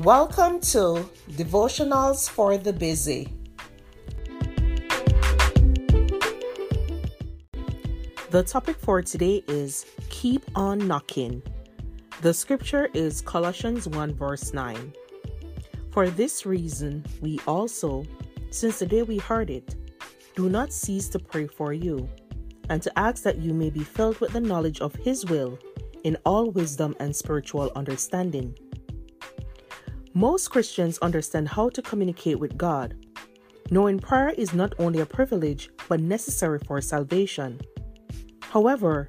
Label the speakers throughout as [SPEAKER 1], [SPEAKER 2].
[SPEAKER 1] Welcome to Devotionals for the Busy. The topic for today is Keep on Knocking. The scripture is Colossians 1, verse 9. For this reason, we also, since the day we heard it, do not cease to pray for you, and to ask that you may be filled with the knowledge of His will in all wisdom and spiritual understanding most Christians understand how to communicate with God, knowing prayer is not only a privilege but necessary for salvation. However,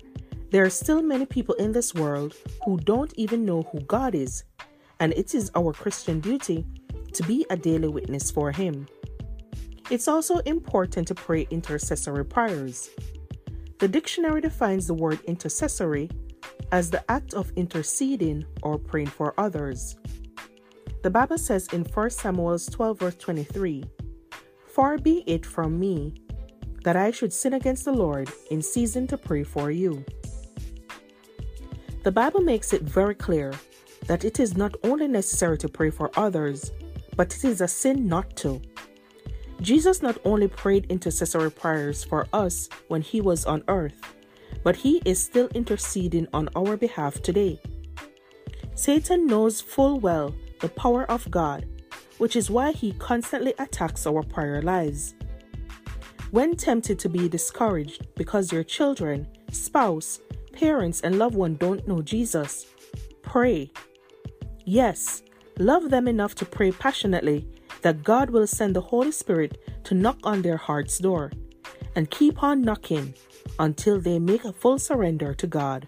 [SPEAKER 1] there are still many people in this world who don't even know who God is, and it is our Christian duty to be a daily witness for Him. It's also important to pray intercessory prayers. The dictionary defines the word intercessory as the act of interceding or praying for others. The Bible says in 1 Samuel 12, verse 23 Far be it from me that I should sin against the Lord in season to pray for you. The Bible makes it very clear that it is not only necessary to pray for others, but it is a sin not to. Jesus not only prayed intercessory prayers for us when he was on earth, but he is still interceding on our behalf today. Satan knows full well the power of God, which is why he constantly attacks our prayer lives. When tempted to be discouraged because your children, spouse, parents, and loved one don't know Jesus, pray. Yes, love them enough to pray passionately that God will send the Holy Spirit to knock on their heart's door and keep on knocking until they make a full surrender to God.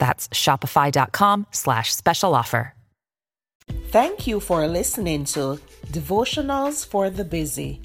[SPEAKER 2] That's shopify.com slash special offer.
[SPEAKER 1] Thank you for listening to Devotionals for the Busy.